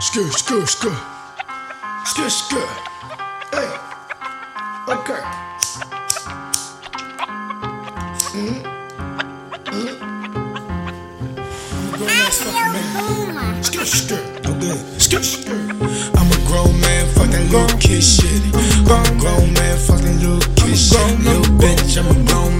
Skr, skr, skr. Skr, skr. Hey. Okay. Mm-hmm. Grown man. Skr, skr. Okay. Skr, skr. I'm a grown man, fuck that little kid shit. I'm a grown man, fuck that little kid shit. Little bitch, I'm a grown man.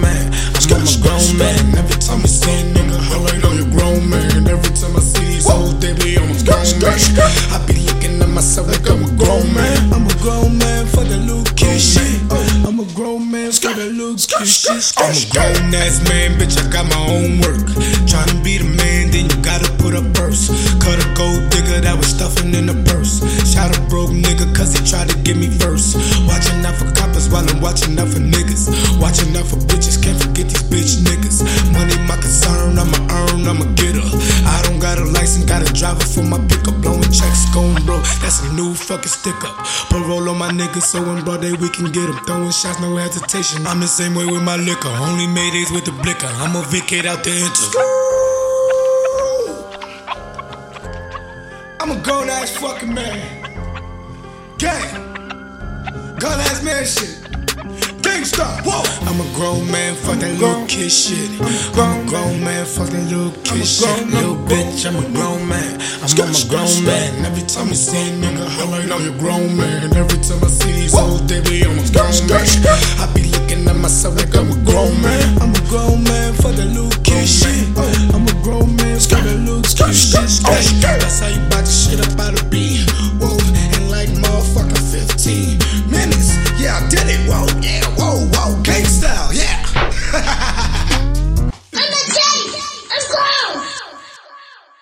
On my grown man. I be looking at myself like I'm a grown man. I'm a grown man, fuck that little kid shit. I'm a grown man, fuck that little kid shit. I'm a grown ass man, bitch. I got my own work. Tryna be the man, then you gotta put up first. Cut a gold digger that was stuffing in the purse. Shot a broke nigga cause he tried to get me first. Watching out for coppers while I'm watching out for niggas. Watching out for bitches, can't forget these bitch niggas. Money my concern, I'ma earn, I'ma get her. I don't got a license, got a driver for my pickup. Broke, that's a new fucking stick up. Parole on my niggas, so in broad day we can get them. Throwing shots, no hesitation. I'm the same way with my liquor, only Maydays with the blicker. I'ma vacate out the enter. I'm a grown ass fucking man. Gang. Grown ass man shit. Gangsta. Whoa. I'm a grown man, fuck that little kid shit. I'm a grown man, fuck that little kid shit. Little bitch, I'm a grown man. I'm, I'm a grown man. Every time I see a nigga, highlight on your grown man. Every time I see these hoes, they be on my grown man. I be looking at myself like I'm a grown man. I'm a grown man, fuck that little kid shit. I'm a grown man, fuck that little kid shit. That's how you back the shit up